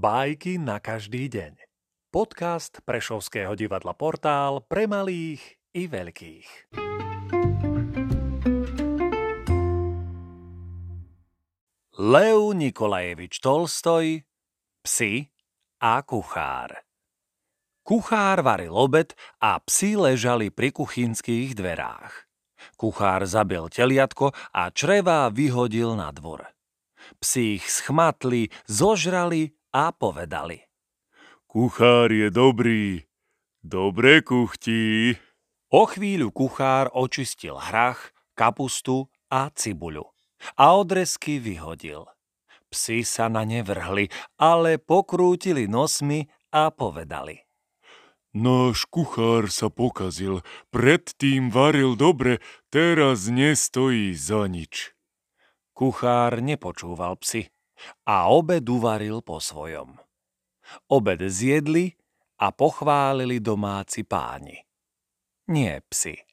Bajky na každý deň. Podcast Prešovského divadla Portál pre malých i veľkých. Lev Nikolajevič Tolstoj, psi a kuchár. Kuchár varil obed a psi ležali pri kuchynských dverách. Kuchár zabil teliatko a čreva vyhodil na dvor. Psi ich schmatli, zožrali a povedali. Kuchár je dobrý, dobre kuchtí. O chvíľu kuchár očistil hrach, kapustu a cibuľu a odresky vyhodil. Psi sa na ne vrhli, ale pokrútili nosmi a povedali. Náš kuchár sa pokazil, predtým varil dobre, teraz nestojí za nič. Kuchár nepočúval psi a obed uvaril po svojom. Obed zjedli a pochválili domáci páni. Nie psi.